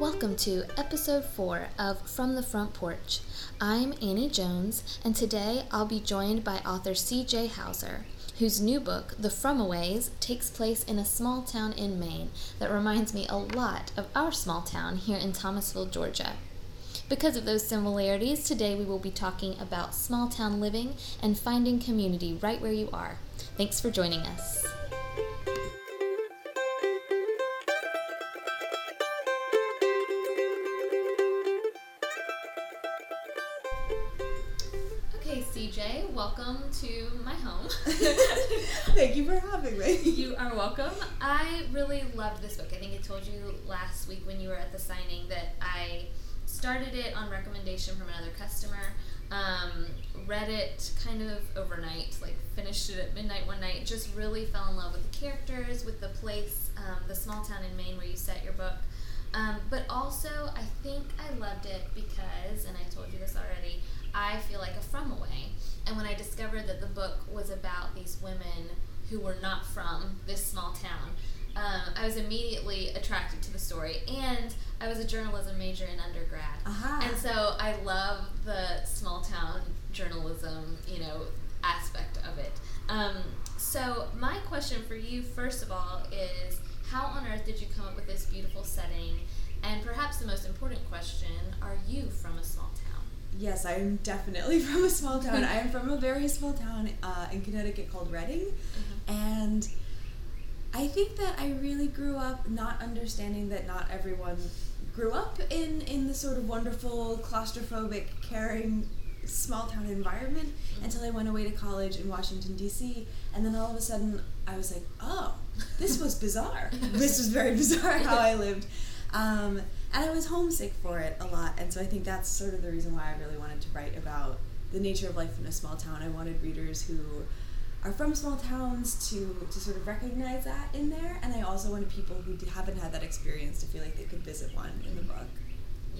Welcome to episode 4 of From the Front Porch. I'm Annie Jones, and today I'll be joined by author C.J. Hauser, whose new book, The Fromaways, takes place in a small town in Maine that reminds me a lot of our small town here in Thomasville, Georgia. Because of those similarities, today we will be talking about small town living and finding community right where you are. Thanks for joining us. This book. I think I told you last week when you were at the signing that I started it on recommendation from another customer. Um, read it kind of overnight, like finished it at midnight one night. Just really fell in love with the characters, with the place, um, the small town in Maine where you set your book. Um, but also, I think I loved it because, and I told you this already, I feel like a from away. And when I discovered that the book was about these women who were not from this small town, um, I was immediately attracted to the story. And I was a journalism major in undergrad. Aha. And so I love the small town journalism, you know, aspect of it. Um, so my question for you, first of all, is how on earth did you come up with this beautiful setting? And perhaps the most important question, are you from a small town? Yes, I am definitely from a small town. I am from a very small town uh, in Connecticut called Redding. And I think that I really grew up not understanding that not everyone grew up in, in the sort of wonderful, claustrophobic, caring, small town environment until I went away to college in Washington, D.C. And then all of a sudden, I was like, oh, this was bizarre. this was very bizarre how I lived. Um, and I was homesick for it a lot. And so I think that's sort of the reason why I really wanted to write about the nature of life in a small town. I wanted readers who are from small towns to, to sort of recognize that in there. And I also wanted people who haven't had that experience to feel like they could visit one in the book.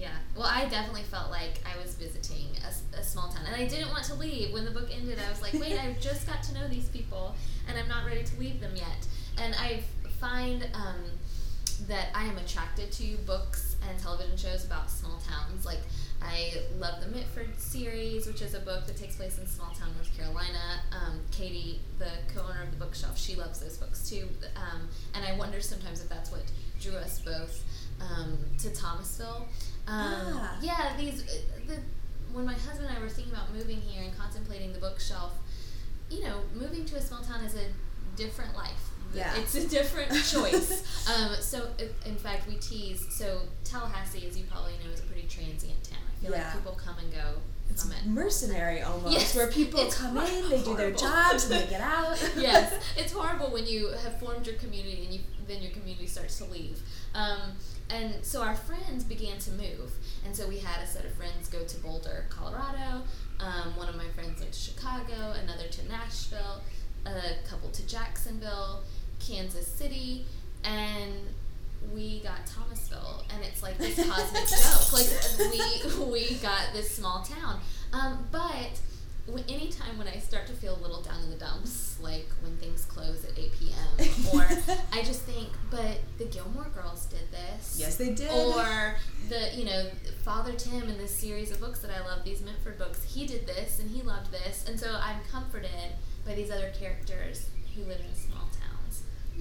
Yeah. Well, I definitely felt like I was visiting a small town. And I didn't want to leave. When the book ended, I was like, wait, I've just got to know these people, and I'm not ready to leave them yet. And I find um, that I am attracted to books and television shows about small towns. Like, I love the Mitford series, which is a book that takes place in small town North Carolina. Um, Katie, the co-owner of the bookshelf, she loves those books too. Um, and I wonder sometimes if that's what drew us both um, to Thomasville. Um, Ah. Yeah, these uh, the when my husband and I were thinking about moving here and contemplating the bookshelf, you know, moving to a small town is a different life. Yeah. It's a different choice. um, so, in fact, we tease. So, Tallahassee, as you probably know, is a pretty transient town. I feel Yeah. like people come and go It's from it. mercenary almost, Yes, where people it's come in, they do their jobs, and they get out. yes, it's horrible when you have formed your community and you then your community starts to leave. Um, and so our friends began to move, and so we had a set of friends go to Boulder, Colorado. Um, one of my friends went to Chicago, another to Nashville, a couple to Jacksonville, Kansas City, and we got Thomasville, and it's like this cosmic joke. Like we we got this small town, um, but anytime when I start to feel a little down in the dumps, like when things close at 8 p.m., or I just think, but the Gilmore Girls did this. Yes, they did. Or the, you know, Father Tim in this series of books that I love, these Mitford books, he did this and he loved this. And so I'm comforted by these other characters who live in towns.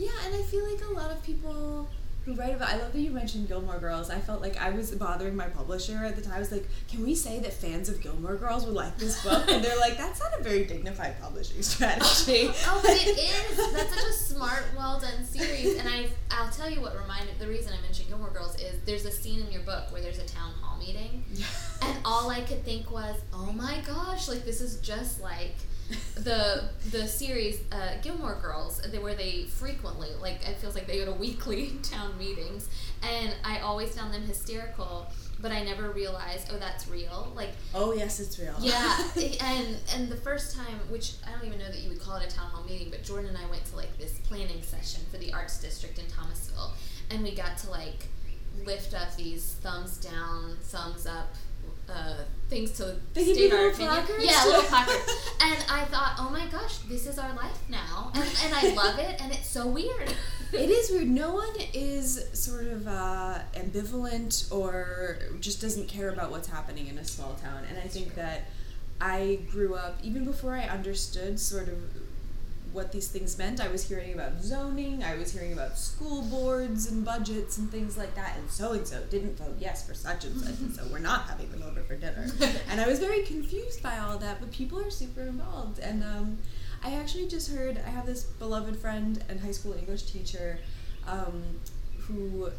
Yeah, and I feel like a lot of people who write about I love that you mentioned Gilmore Girls. I felt like I was bothering my publisher at the time. I was like, can we say that fans of Gilmore Girls would like this book? And they're like, that's not a very dignified publishing strategy. oh, but it is. That's such a smart, well done series. And I, I'll tell you what reminded. The reason I mentioned Gilmore Girls is there's a scene in your book where there's a town hall meeting, and all I could think was, oh my gosh, like this is just like the the series uh, Gilmore Girls, they, where they frequently, like it feels like they go to weekly town meetings, and I always found them hysterical. But I never realized, oh, that's real. Like oh yes, it's real. yeah, and and the first time, which I don't even know that you would call it a town hall meeting, but Jordan and I went to like this planning session for the arts district in Thomasville, and we got to like lift up these thumbs down, thumbs up uh, things to They state our opinion. placards? Yeah, little placard. And I thought, oh my gosh, this is our life now, and, and I love it, and it's so weird. It is weird. No one is sort of uh, ambivalent or just doesn't care about what's happening in a small town. And I think that I grew up, even before I understood sort of what these things meant, I was hearing about zoning, I was hearing about school boards and budgets and things like that. And so and so didn't vote yes for such and such, and so we're not having them over for dinner. and I was very confused by all that, but people are super involved. And um, I actually just heard I have this beloved friend and high school English teacher um, who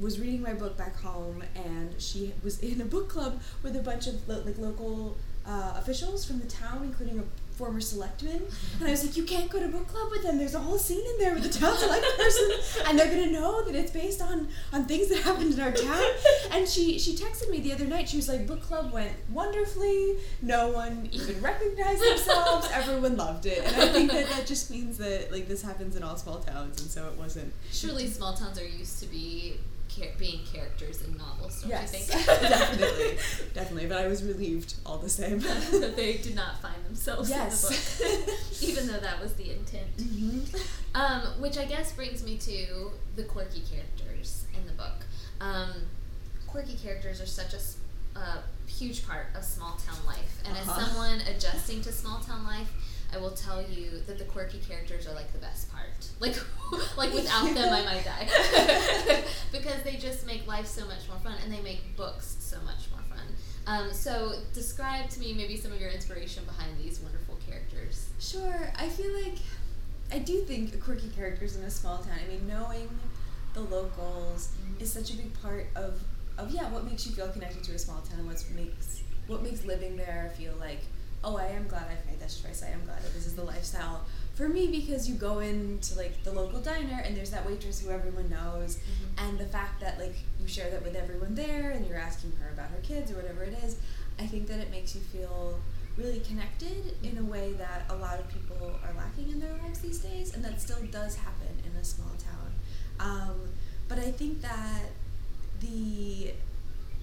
was reading my book back home, and she was in a book club with a bunch of lo- like local uh, officials from the town, including a former selectman. Mm-hmm. And I was like, you can't go to book club with them. There's a whole scene in there with the town select person, and they're gonna know that it's based on on things that happened in our town. And she she texted me the other night. She was like, book club went wonderfully. No one even recognized themselves. Everyone loved it. And I think that that just means that like this happens in all small towns, and so it wasn't. Surely small towns are used to be char- being characters in novels, don't Yes, you think? definitely, definitely. But I was relieved all the same. that they did not find themselves Yes. in the book, even though that was the intent. hmm Um, which I guess brings me to the quirky characters in the book. Um, quirky characters are such a a huge part of small town life, and Uh-huh. as someone adjusting to small town life, I will tell you that the quirky characters are like the best part. Like, like without them, I might die because they just make life so much more fun, and they make books so much more fun. Um, so, describe to me maybe some of your inspiration behind these wonderful characters. Sure. I feel like I do think quirky characters in a small town. I mean, knowing the locals is such a big part of of yeah, what makes you feel connected to a small town. What makes what makes living there feel like oh, I am glad I've made this choice. I am glad that this is the lifestyle for me because you go into like the local diner and there's that waitress who everyone knows and the fact that like you share that with everyone there and you're asking her about her kids or whatever it is i think that it makes you feel really connected in a way that a lot of people are lacking in their lives these days and that still does happen in a small town um, but i think that the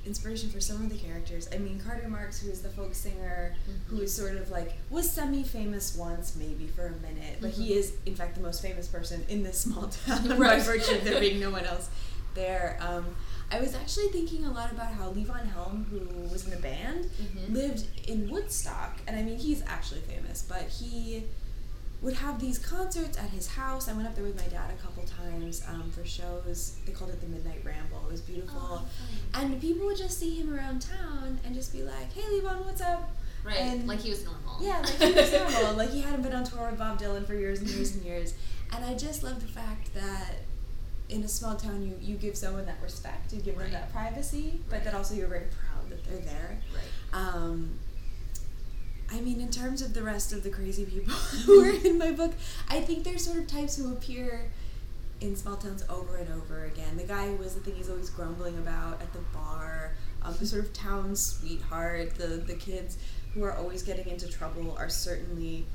inspiration for some of the characters i mean carter marks who is the folk singer who Mhm. is sort of like was semi-famous once maybe for a minute but he Mhm. is in fact the most famous person in this small town by Right. virtue of there being no one else there. Um, I was actually thinking a lot about how Levon Helm, who was in a band, Mhm. lived in Woodstock, and I mean he's actually famous, but he would have these concerts at his house. I went up there with my dad a couple times um, for shows. They called it the Midnight Ramble. It was beautiful. Oh. And people would just see him around town and just be like, "Hey, Levon, what's up?" Right, And- like he was normal. Yeah, like he was normal. like he hadn't been on tour with Bob Dylan for years and years and years. And I just love the fact that in a small town you, you give someone that respect, you give Right. them that privacy, but Right. that also you're very proud that they're there. Right. Um, I mean, in terms of the rest of the crazy people who are in my book, I think they're sort of types who appear in small towns over and over again. The guy who was the thing he's always grumbling about at the bar, um, the sort of town sweetheart, the, the kids who are always getting into trouble are certainly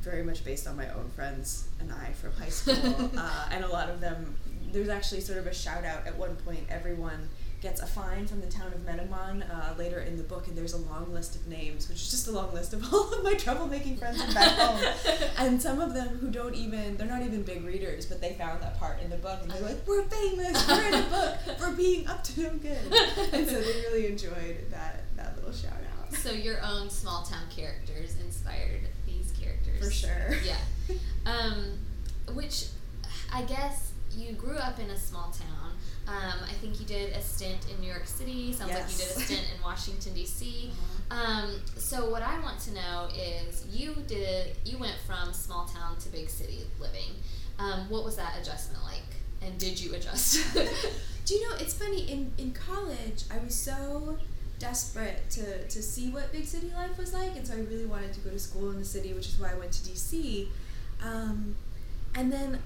very much based on my own friends and I from high school. uh, and a lot of them, there's actually sort of a shout out at one point, everyone gets a fine from the town of Menamon uh, later in the book, and there's a long list of names, which is just a long list of all of my troublemaking friends from back home. And some of them who don't even, they're not even big readers, but they found that part in the book, and they're like, we're famous, we're in a book, we're being up to no good. And so they really enjoyed that, that little shout out. So your own small town characters inspired these characters. For sure. Yeah. Um, which I guess you grew up in a small town. Um, I think you did a stint in New York City. Sounds like you did a stint in Washington D.C. Um, so what I want to know is you did you went from small town to big city living. Um, what was that adjustment like? And did you adjust? Do you know, it's funny, in, in college, I was so desperate to, to see what big city life was like, and so I really wanted to go to school in the city, which is why I went to DC. Um, and then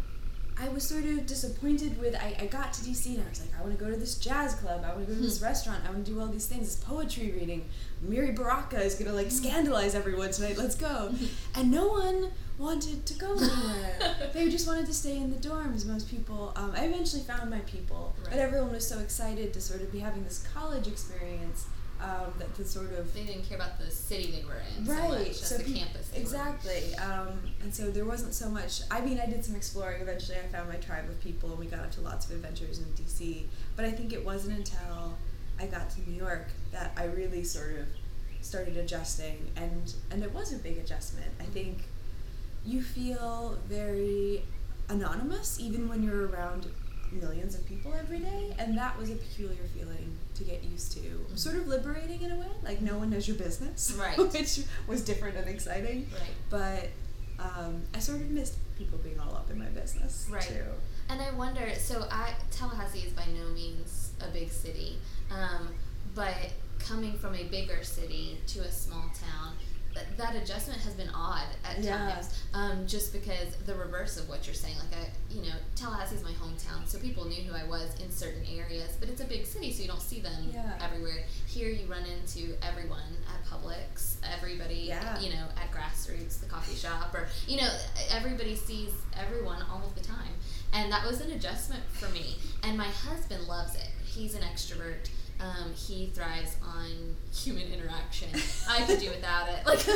I was sort of disappointed with, I, I got to DC and I was like, I want to go to this jazz club, I want to go to this restaurant, I want to do all these things, this poetry reading. Amiri Baraka is going to like scandalize everyone tonight, let's go. And no one wanted to go anywhere. they just wanted to stay in the dorms. Most people, um, I eventually found my people, but everyone was so excited to sort of be having this college experience Um, that the sort of they didn't care about the city they were in right. so much so the pe- campus. exactly. Um, and so there wasn't so much. I mean, I did some exploring. Eventually, I found my tribe of people, and we got up to lots of adventures in DC. But I think it wasn't until I got to New York that I really sort of started adjusting, and and it was a big adjustment. I think you feel very anonymous even when you're around millions of people every day and that was a peculiar feeling to get used to sort of liberating in a way like no one knows your business Right. which was different and exciting Right. but um, i sort of missed people being all up in my business Right. too And I wonder, so I Tallahassee is by no means a big city, um, but coming from a bigger city to a small town, that adjustment has been odd at Yeah. times. Um, just because the reverse of what you're saying, like I, you know, Tallahassee's my hometown, so people knew who I was in certain areas, but it's a big city, so you don't see them Yeah. everywhere. Here, you run into everyone at Publix, everybody, Yeah. you know, at Grassroots, the coffee shop, or you know, everybody sees everyone all of the time, and that was an adjustment for me. And my husband loves it. He's an extrovert. Um, he thrives on human interaction. I could do without it. Like,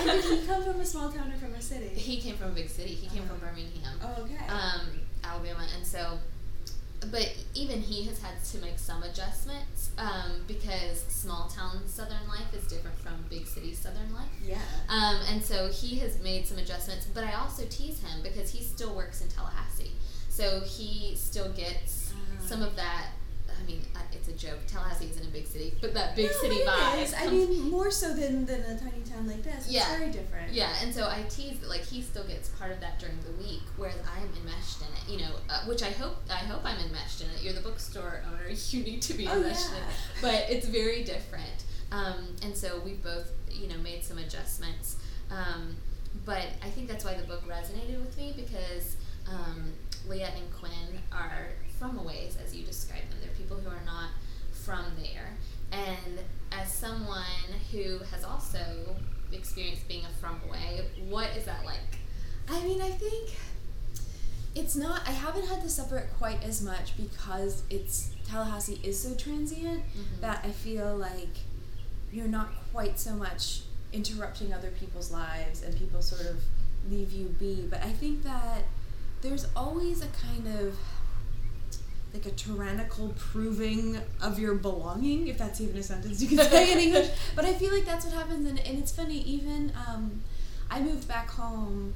and did he come from a small town or from a city he came from a big city. He came from Birmingham, oh okay um, Alabama, and so. But even he has had to make some adjustments um, because small town Southern life is different from big city Southern life. yeah Um, and so he has made some adjustments, but I also tease him because he still works in Tallahassee. So he still gets Ah. some of that. I mean, it's a joke. Tallahassee isn't a big city, but that big No, city it vibe. is. I mean, more so than, than a tiny town like this. It's Yeah. very different. yeah, and so I tease that like he still gets part of that during the week, whereas I'm enmeshed in it. You know, uh, which I hope I hope I'm enmeshed in it. You're the bookstore owner. You need to be Oh, enmeshed in it, yeah. but it's very different. Um, and so we've both you know made some adjustments. Um, but I think that's why the book resonated with me because um, Leah and Quinn are from a as you describe them. They're people who are not from there. And as someone who has also experienced being a from away, what is that like? I mean, I think it's not. I haven't had to suffer it quite as much because it's Tallahassee is so transient Mhm. that I feel like you're not quite so much interrupting other people's lives and people sort of leave you be. But I think that there's always a kind of like a tyrannical proving of your belonging, if that's even a sentence you can say in English. But I feel like that's what happens, and, and it's funny. Even um, I moved back home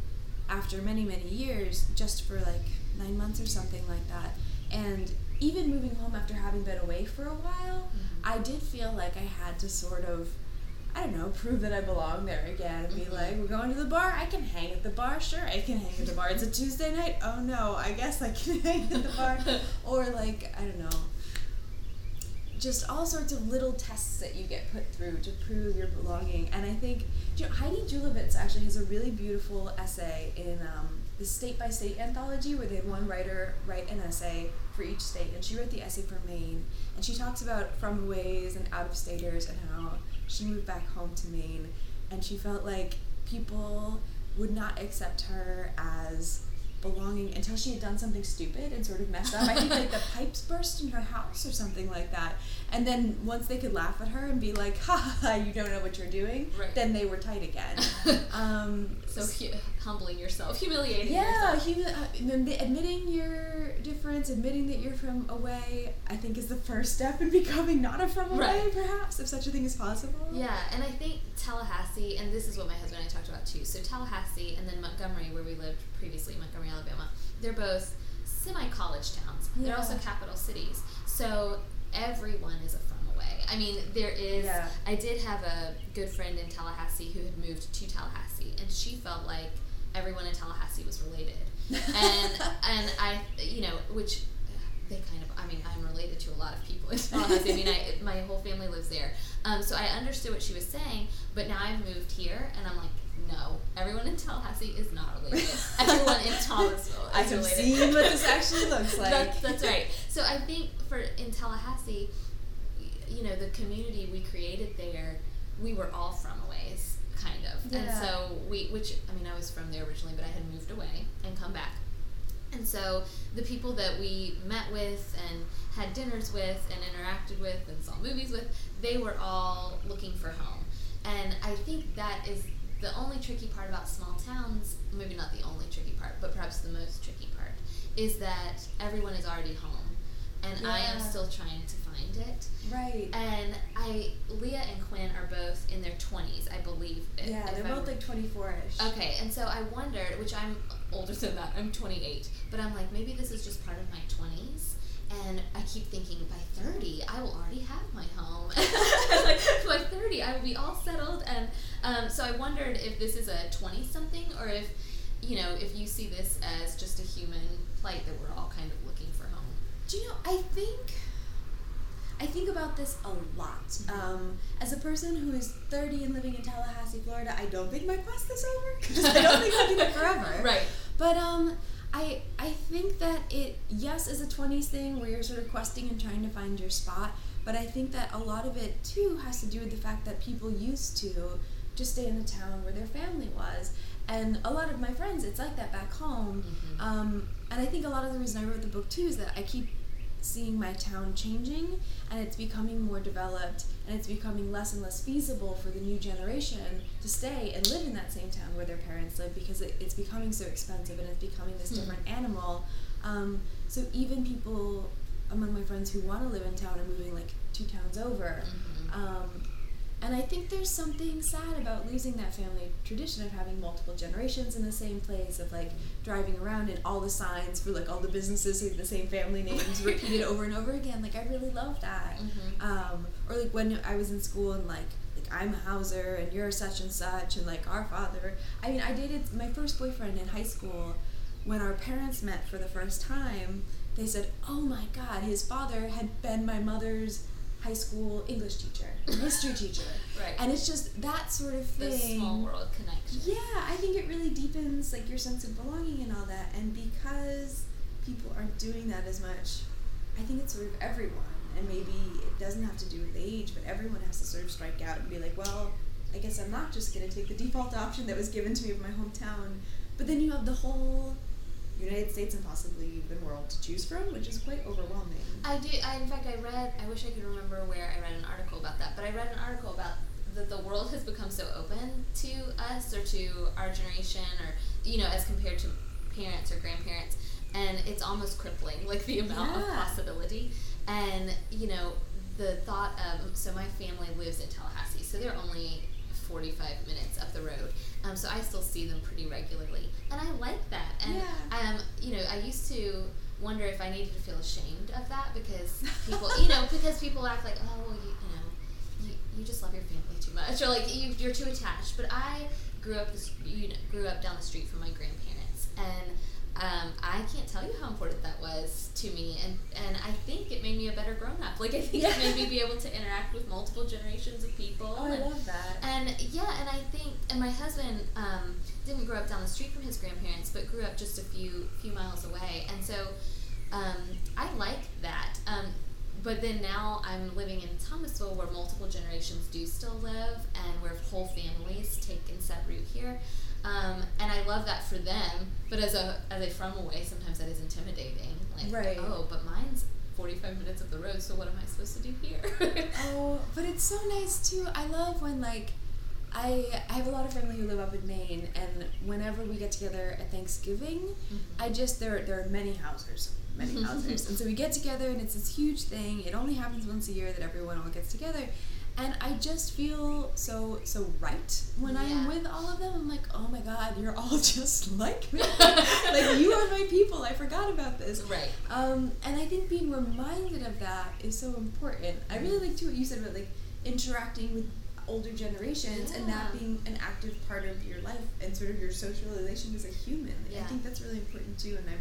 after many many years, just for like nine months or something like that, and even moving home after having been away for a while, Mhm. I did feel like I had to sort of. I don't know, prove that I belong there again and be Mhm. like, we're going to the bar, I can hang at the bar, sure, I can hang at the bar. It's a Tuesday night, oh no, I guess I can hang at the bar. or like, I don't know, just all sorts of little tests that you get put through to prove your belonging. And I think you know, Heidi Julavits actually has a really beautiful essay in um, the State by State anthology where they had one writer write an essay for each state. And she wrote the essay for Maine. And she talks about from ways and out of staters and how she moved back home to Maine. And she felt like people would not accept her as belonging until she had done something stupid and sort of messed up. I think like the pipes burst in her house or something like that. And then once they could laugh at her and be like, "Ha ha, you don't know what you're doing," Right. then they were tight again. um, so hu- humbling yourself, humiliating yeah, yourself. humi- uh, admi- admitting your difference, admitting that you're from away, I think is the first step in becoming not a from away, Right. perhaps, if such a thing is possible. Yeah, and I think Tallahassee, and this is what my husband and I talked about too. So Tallahassee and then Montgomery, where we lived previously, Montgomery, Alabama, they're both semi-college towns. They're also capital cities. So everyone is a from away. I mean, there is. Yeah. I did have a good friend in Tallahassee who had moved to Tallahassee, and she felt like everyone in Tallahassee was related, and and I, you know, which they kind of. I mean, I'm related to a lot of people in Tallahassee. I mean, I my whole family lives there, um, so I understood what she was saying. But now I've moved here, and I'm like, no, everyone in Tallahassee is not related. everyone in Thomasville is I have related. seen what this actually looks like. That's, that's right. So I think for in Tallahassee, you know, the community we created there, we were all from a ways, kind of. And so we, which I mean, I was from there originally, but I had moved away and come back. And so the people that we met with and had dinners with and interacted with and saw movies with, they were all looking for home. And I think that is the only tricky part about small towns, maybe not the only tricky part, but perhaps the most tricky part, is that everyone is already home. And I am still trying to find it. Right. And I, Leah and Quinn are both in their 20s, I believe. if- yeah, if they're I'm- both like 24ish. Okay, and so I wondered, which I'm older than that, I'm 28, but I'm like, maybe this is just part of my 20s. And I keep thinking, by 30, I will already have my home. like, by 30, I will be all settled. And um, so I wondered if this is a 20 something or if, you know, if you see this as just a human plight that we're all kind of looking for home. Do you know? I think I think about this a lot. Mhm. Um, as a person who is 30 and living in Tallahassee, Florida, I don't think my quest is over because I don't think I'll be there forever. Right. But um, I I think that it yes is a 20s thing where you're sort of questing and trying to find your spot. But I think that a lot of it too has to do with the fact that people used to just stay in the town where their family was. And a lot of my friends, it's like that back home. Mhm. Um, and I think a lot of the reason I wrote the book too is that I keep seeing my town changing and it's becoming more developed and it's becoming less and less feasible for the new generation to stay and live in that same town where their parents live because it, it's becoming so expensive and it's becoming this Hmm. different animal. Um, so even people among my friends who want to live in town are moving like two towns over. Mhm. Um, and I think there's something sad about losing that family tradition of having multiple generations in the same place, of like driving around and all the signs for like all the businesses with the same family names repeated over and over again. Like I really love that. Mhm. Um, or like when I was in school and like like I'm a Hauser and you're such and such and like our father. I mean, I dated my first boyfriend in high school. When our parents met for the first time, they said, "Oh my God, his father had been my mother's high school English teacher, history teacher." Right. And it's just that sort of thing. the small world connection. Yeah, I think it really deepens like your sense of belonging and all that. And because people aren't doing that as much, I think it's sort of everyone. And maybe it doesn't have to do with age, but everyone has to sort of strike out and be like, well, I guess I'm not just going to take the default option that was given to me of my hometown. But then you have the whole United States and possibly the world to choose from, which is quite overwhelming. I do. I, in fact, I read. I wish I could remember where I read an article about that, but I read an article about that the world has become so open to us or to our generation, or you know, as compared to parents or grandparents, and it's almost crippling, like the amount of possibility. And you know, the thought of so my family lives in Tallahassee, so they're only. 45 minutes up the road. Um, so i still see them pretty regularly. And i like that. And Yeah. um, you know i used to wonder if I needed to feel ashamed of that because people, you know, because people act like, oh, well, you, you know, you, you just love your family too much, or like you, you're too attached. But I grew up this, you know, grew up down the street from my grandparents, and um, I can't tell you how important that was to me, and and I think it made me a better grown up. Like I think Yeah. it made me be able to interact with multiple generations of people. Oh, I and, love that. and yeah, and I think, and my husband um, didn't grow up down the street from his grandparents, but grew up just a few few miles away, and so um, I like that. Um, but then now I'm living in Thomasville, where multiple generations do still live, and where whole families take and set root here. Um, and I love that for them. But as a as a from away, sometimes that is intimidating. Like, Right. oh, but mine's 45 minutes up the road, so what am I supposed to do here? Oh, but it's so nice too. I love when like I I have a lot of family who live up in Maine, and whenever we get together at Thanksgiving, mm-hmm. I just there there are many houses, many houses. and so we get together, and it's this huge thing. It only happens once a year that everyone all gets together, and I just feel so so right when Yeah. I'm with all of them. I'm like, oh my God, you're all just like me. like you are my people. I forgot about this. right. Um, and I think being reminded of that is so important. I really like too what you said about like interacting with older generations and that being an active part of your life and sort of your socialization as a human. I Yeah. think that's really important too. And I'm,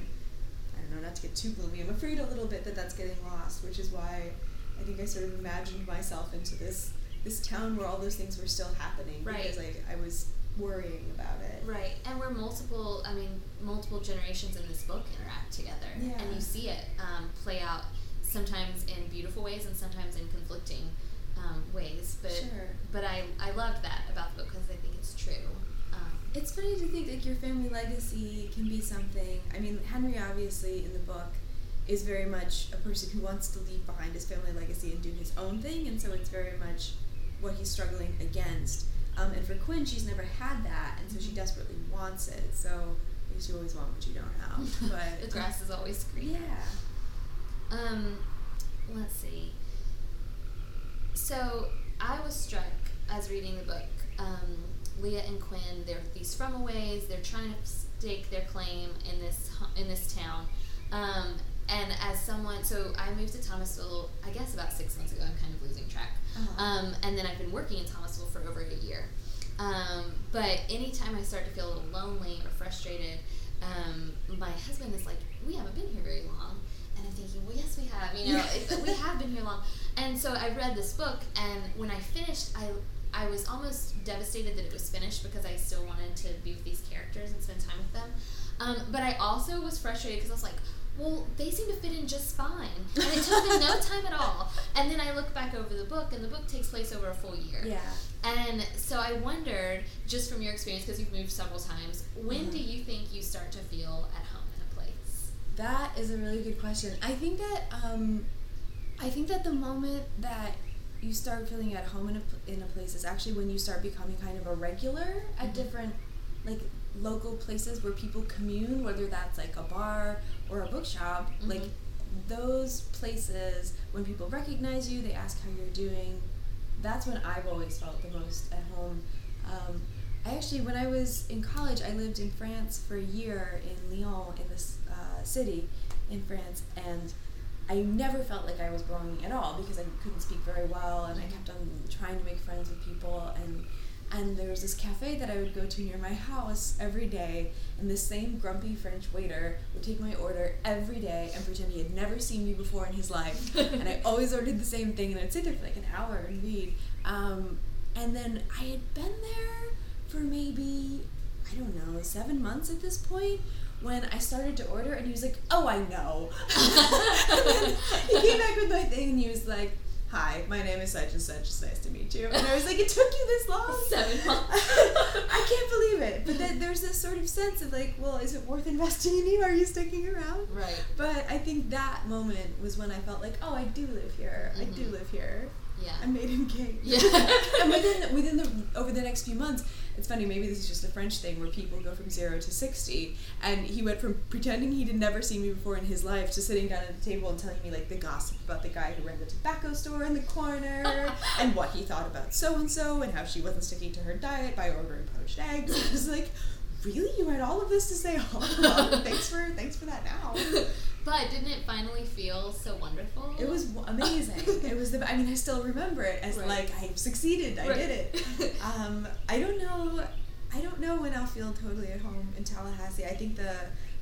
I don't know, not to get too gloomy. I'm afraid a little bit that that's getting lost, which is why I think I sort of imagined myself into this this town where all those things were still happening Right. because I, I was worrying about it. Right, and where multiple, I mean, multiple generations in this book interact together, Yeah. and you see it um, play out sometimes in beautiful ways and sometimes in conflicting um, ways. But Sure. but I I loved that about the book because I think it's true. Um, it's funny to think like your family legacy can be something. I mean, Henry obviously in the book is very much a person who wants to leave behind his family legacy and do his own thing, and so it's very much what he's struggling against. Um, and for Quinn, she's never had that, and so she desperately wants it. So I guess you always want what you don't have. But the grass is always green. Yeah. Um, let's see. So I was struck as reading the book. Um, Leah and Quinn, they're these fromaways. They're trying to stake their claim in this in this town. Um, and as someone, so I moved to Thomasville, I guess about six months ago. I'm kind of losing track. Uh-huh. Um, and then I've been working in Thomasville for over a year. Um, but anytime I start to feel a little lonely or frustrated, um, my husband is like, "We haven't been here very long," and I'm thinking, "Well, yes, we have. You know, it- we have been here long." And so I read this book, and when I finished, I I was almost devastated that it was finished because I still wanted to be with these characters and spend time with them. Um, but I also was frustrated because I was like, well, they seem to fit in just fine. And it took them no time at all. And then I look back over the book, and the book takes place over a full year. Yeah. And so I wondered, just from your experience, because you've moved several times, when Mhm. do you think you start to feel at home in a place? That is a really good question. I think that um, I think that the moment that you start feeling at home in a, in a place is actually when you start becoming kind of a regular at Mhm. different like local places where people commune, whether that's like a bar or a bookshop. Like Mhm. those places, when people recognize you, they ask how you're doing. That's when I've always felt the most at home. Um, I actually, when I was in college, I lived in France for a year in Lyon, in this uh, city in France, and I never felt like I was belonging at all because I couldn't speak very well, and I kept on trying to make friends with people, and and there was this cafe that I would go to near my house every day, and this same grumpy French waiter would take my order every day and pretend he had never seen me before in his life, and I always ordered the same thing, and I'd sit there for like an hour and read. Um, and then I had been there for maybe I don't know seven months at this point when I started to order, and he was like, "Oh, I know." and then he came back with my thing, and he was like. Hi, my name is such and such. It's nice to meet you. And I was like, it took you this long. Seven months. I can't believe it. But then there's this sort of sense of like, well, is it worth investing in you? Are you sticking around? Right. But I think that moment was when I felt like, oh, I do live here. I do Mhm. live here. Yeah. I made him gay. Yeah. and within within the over the next few months, it's funny. Maybe this is just a French thing where people go from zero to sixty. And he went from pretending he'd never seen me before in his life to sitting down at the table and telling me like the gossip about the guy who ran the tobacco store in the corner and what he thought about so and so and how she wasn't sticking to her diet by ordering poached eggs. It was like. Really, you had all of this to say all along. thanks for thanks for that. Now but didn't it finally feel so wonderful? it was amazing. it was the. I mean, I still remember it as Right. like I succeeded. I Right. did it. Um, I don't know. I don't know when I'll feel totally at home in Tallahassee. I think the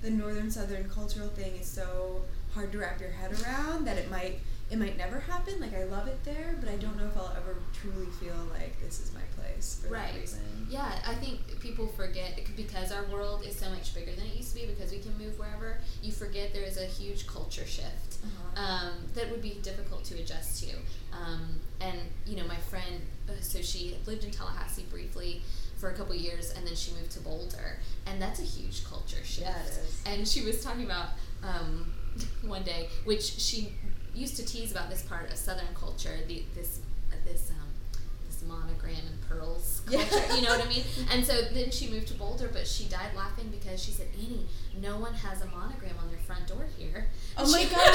the northern southern cultural thing is so hard to wrap your head around that it might it might never happen. Like I love it there, but I don't know if I'll ever truly feel like this is my place for Right. that reason. Yeah, I think people forget because our world is so much bigger than it used to be because we can move wherever. You forget there is a huge culture shift Uh-huh. um, that would be difficult to adjust to. Um, and you know, my friend, uh, so she lived in Tallahassee briefly for a couple years, and then she moved to Boulder, and that's a huge culture shift. Yeah, it is. And she was talking about um, one day, which she used to tease about this part of Southern culture, the, this uh, this um, this monogram and pearls Yeah. culture. You know what I mean? And so then she moved to Boulder, but she died laughing because she said, "Annie, no one has a monogram on their front door here." Oh my She- god!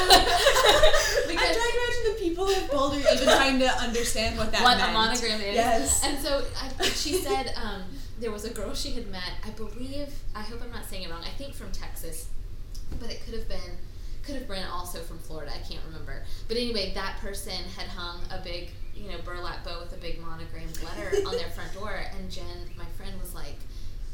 I'm trying to imagine the people of Boulder even trying to understand what that meant. what meant. a monogram is. Yes. And so I, she said um, there was a girl she had met. I believe. I hope I'm not saying it wrong. I think from Texas, but it could have been. Could have been also from Florida. I can't remember. But anyway, that person had hung a big, you know, burlap bow with a big monogrammed letter on their front door, and Jen, my friend, was like,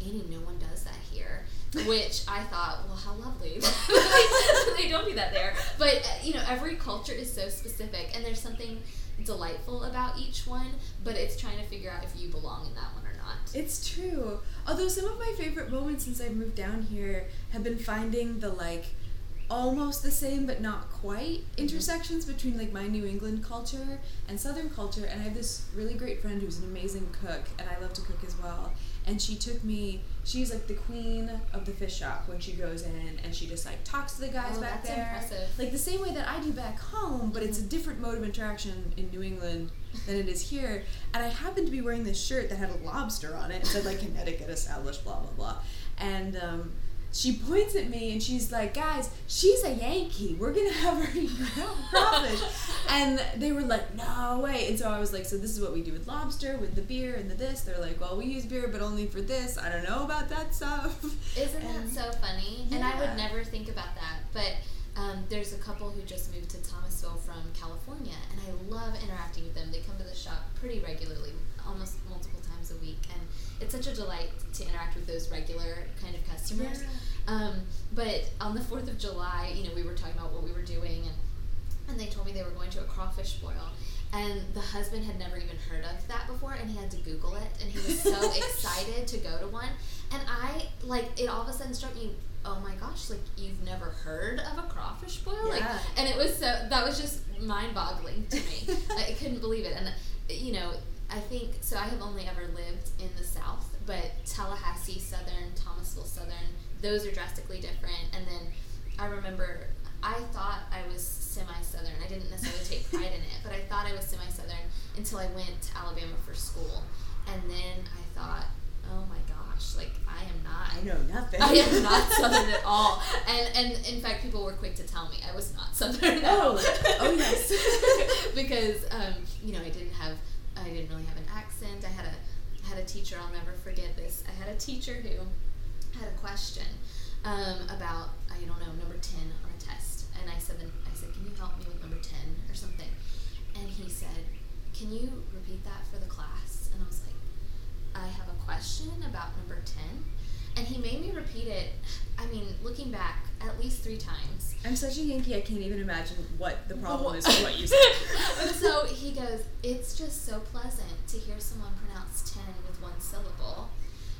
"Annie, no one does that here." Which I thought, well, how lovely. they don't do that there. But uh, you know, every culture is so specific, and there's something delightful about each one. But it's trying to figure out if you belong in that one or not. It's true. Although some of my favorite moments since I've moved down here have been finding the like almost the same but not quite intersections between like my New England culture and Southern culture. And I have this really great friend who's an amazing cook, and I love to cook as well. and she took me. She's like the queen of the fish shop when she goes in, and she just like talks to the guys Oh, back there, impressive. like the same way that I do back home. But it's a different mode of interaction in New England than it is here. And I happened to be wearing this shirt that had a lobster on it. It said like Connecticut established, blah blah blah, and. um she points at me and she's like, "Guys, she's a Yankee. We're gonna have her eat crawfish." and they were like, "No way!" And so I was like, "So this is what we do with lobster, with the beer and the this." They're like, "Well, we use beer, but only for this. I don't know about that stuff." Isn't And- that so funny? And I would never think about that. But um, there's a couple who just moved to Thomasville from California, and I love interacting with them. They come to the shop pretty regularly, almost multiple times a week, and it's such a delight to interact with those regular kind of customers. Um, but on the Fourth of July, you know, we were talking about what we were doing, and and they told me they were going to a crawfish boil. And the husband had never even heard of that before, and he had to Google it, and he was so excited to go to one. And I like it all of a sudden struck me, oh my gosh, like you've never heard of a crawfish boil, like, Yeah. and it was so that was just mind-boggling to me. I couldn't believe it, and you know, I think so. I have only ever lived in the South, but Tallahassee, Southern, Thomasville, Southern, those are drastically different. And then I remember I thought I was semi-Southern. I didn't necessarily take pride in it, but I thought I was semi-Southern until I went to Alabama for school, and then I thought, oh my gosh, like I am not. I know nothing. I am not Southern at all, and and in fact, people were quick to tell me I was not Southern. Oh, oh, yes. because um, you know I didn't have, I didn't really have an accent. I had a, had a teacher. I'll never forget this. I had a teacher who had a question um, about I don't know number ten on a test, and I said, I said, can you help me with number ten or something? And he said, can you repeat that for the class? And I was like, I have a question about number ten. And he made me repeat it, I mean, looking back, at least three times. I'm such a Yankee. I can't even imagine what the problem is with what you said. so he goes, It's just so pleasant to hear someone pronounce 10 with one syllable.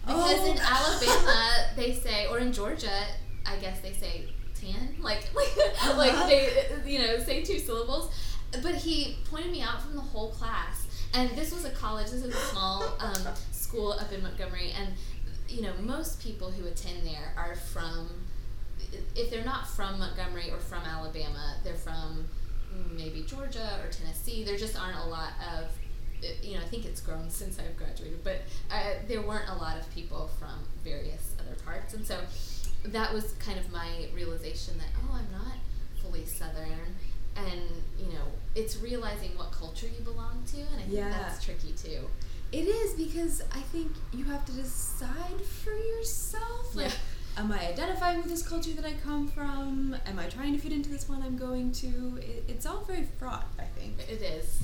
Because Oh. in Alabama, they say, or in Georgia, I guess they say 10. Like, like, like Uh-huh. they, you know, say two syllables. But he pointed me out from the whole class. And this was a college, this is a small um, school up in Montgomery. And, you know, most people who attend there are from, if they're not from Montgomery or from Alabama, they're from maybe Georgia or Tennessee. There just aren't a lot of, you know, I think it's grown since I've graduated, but uh, there weren't a lot of people from various other parts. And so that was kind of my realization that, oh, I'm not fully Southern. And, you know, it's realizing what culture you belong to, and I think Yeah. that's tricky too. It is because I think you have to decide for yourself. Like, am I identifying with this culture that I come from? Am I trying to fit into this one I'm going to? It, it's all very fraught, I think. It is.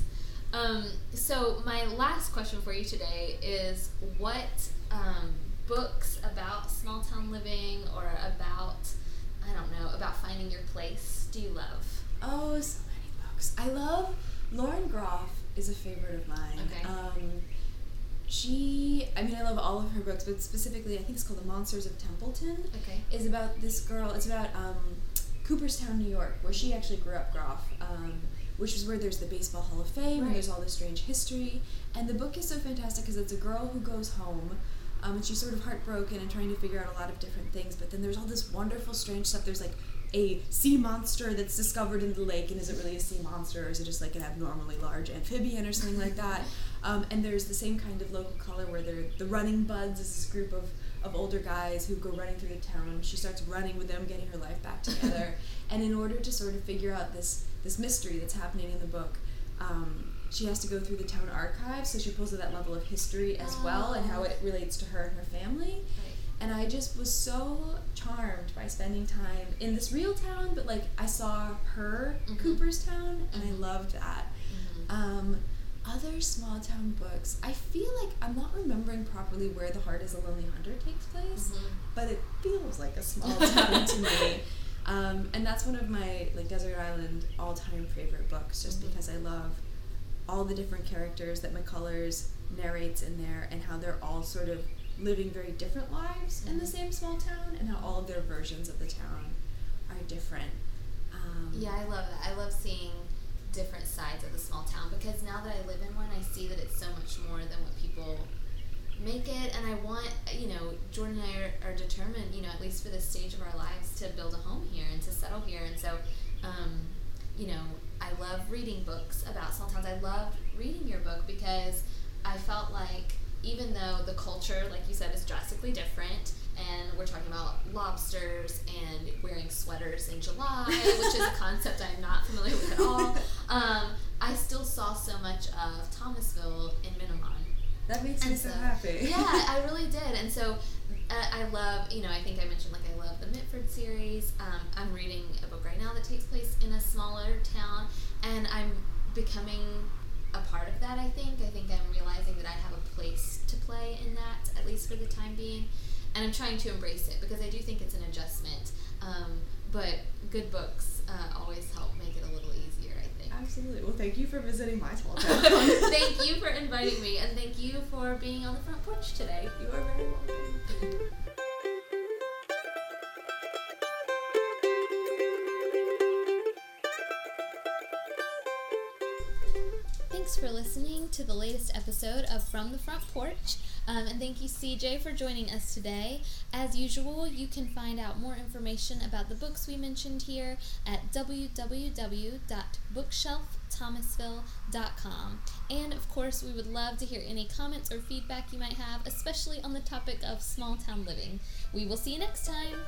Um, so my last question for you today is what um, books about small town living or about I don't know about finding your place do you love? Oh, so many books. I love Lauren Groff is a favorite of mine. Okay. Um, she, I mean, I love all of her books, but specifically, I think it's called The Monsters of Templeton. Okay. Is about this girl. It's about um, Cooperstown, New York, where she actually grew up. Groff, um, which is where there's the Baseball Hall of Fame, Right. and there's all this strange history. And the book is so fantastic because it's a girl who goes home. Um, and she's sort of heartbroken and trying to figure out a lot of different things. But then there's all this wonderful, strange stuff. There's like a sea monster that's discovered in the lake, and is it really a sea monster, or is it just like an abnormally large amphibian or something like that? Um, and there's the same kind of local color where they're the Running Buds is this group of, of older guys who go running through the town. She starts running with them, getting her life back together. and in order to sort of figure out this this mystery that's happening in the book, um, she has to go through the town archives. So she pulls at that level of history as well, and how it relates to her and her family. Right. And I just was so charmed by spending time in this real town, but like I saw her Mhm. Cooperstown, and I Mhm. loved that. Mhm. Um, other small town books, I feel like I'm not remembering properly where The Heart is a Lonely Hunter takes place, Mhm. but it feels like a small town to me. Um, and that's one of my like desert island all-time favorite books, just Mhm. because I love all the different characters that McCullers narrates in there, and how they're all sort of living very different lives in the same small town, and how all of their versions of the town are different. Um, Yeah, I love that. I love seeing different sides of the small town because now that I live in one, I see that it's so much more than what people make it and I want you know Jordan and I are, are, determined you know at least for this stage of our lives to build a home here and to settle here and so um, you know I love reading books about small towns I loved reading your book because I felt like even though the culture like you said is drastically different and we're talking about lobsters and wearing sweaters in July which is a concept I'm not familiar with at all um, I still saw so much of Thomasville in Menamon that makes and me so, so happy. yeah, I really did. And so uh, I love, you know, I think I mentioned like I love the Mitford series. Um, I'm reading a book right now that takes place in a smaller town, and I'm becoming a part of that. I think. I think I'm realizing that I have a place to play in that, at least for the time being, and I'm trying to embrace it because I do think it's an adjustment. Um, but good books uh, always help make it a little easier. I think. Absolutely. Well, thank you for visiting my small town. thank you for inviting me, and thank you for being on the front porch today. You are very welcome. Thanks for listening to the latest episode of From the Front Porch. Um, and thank you, CJ, for joining us today. As usual, you can find out more information about the books we mentioned here at www.bookshelfthomasville.com. And of course, we would love to hear any comments or feedback you might have, especially on the topic of small town living. We will see you next time.